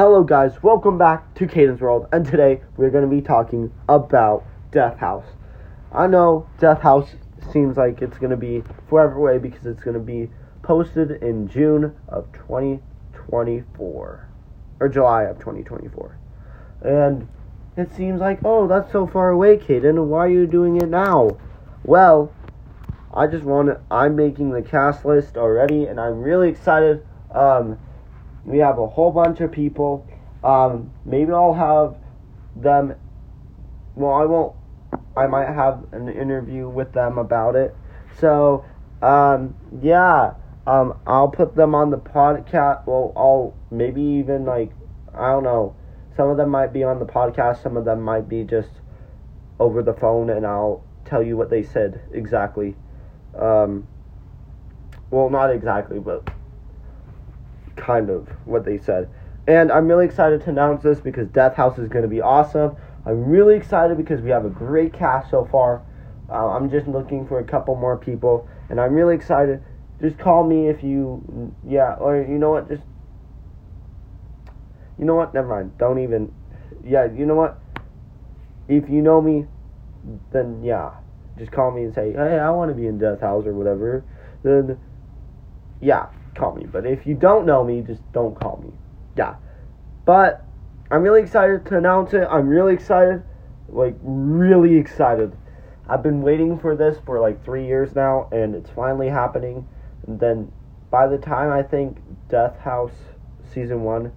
Hello, guys. Welcome back to Caden's World, and today we're going to be talking about Death House. I know Death House seems like it's going to be forever away because it's going to be posted in June of 2024 or July of 2024, and it seems like oh that's so far away, Caden. Why are you doing it now? Well, I just want to. I'm making the cast list already, and I'm really excited. Um, we have a whole bunch of people. Um, maybe I'll have them. Well, I won't. I might have an interview with them about it. So, um, yeah. Um, I'll put them on the podcast. Well, I'll maybe even like I don't know. Some of them might be on the podcast. Some of them might be just over the phone, and I'll tell you what they said exactly. Um, well, not exactly, but kind of what they said. And I'm really excited to announce this because Death House is going to be awesome. I'm really excited because we have a great cast so far. Uh, I'm just looking for a couple more people, and I'm really excited. Just call me if you, yeah, or you know what, just, you know what, never mind. Don't even, yeah, you know what? If you know me, then yeah, just call me and say, hey, I want to be in Death House or whatever. Then, yeah, call me. But if you don't know me, just don't call me. Yeah. But I'm really excited to announce it. I'm really excited. Like, really excited. I've been waiting for this for like three years now, and it's finally happening. And then by the time I think Death House season one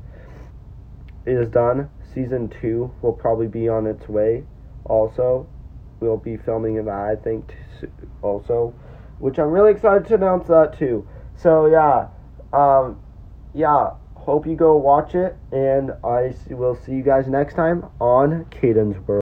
is done, season two will probably be on its way. Also, we'll be filming it, I think, also, which I'm really excited to announce that too. So yeah, um, yeah. Hope you go watch it, and I will see you guys next time on Caden's World.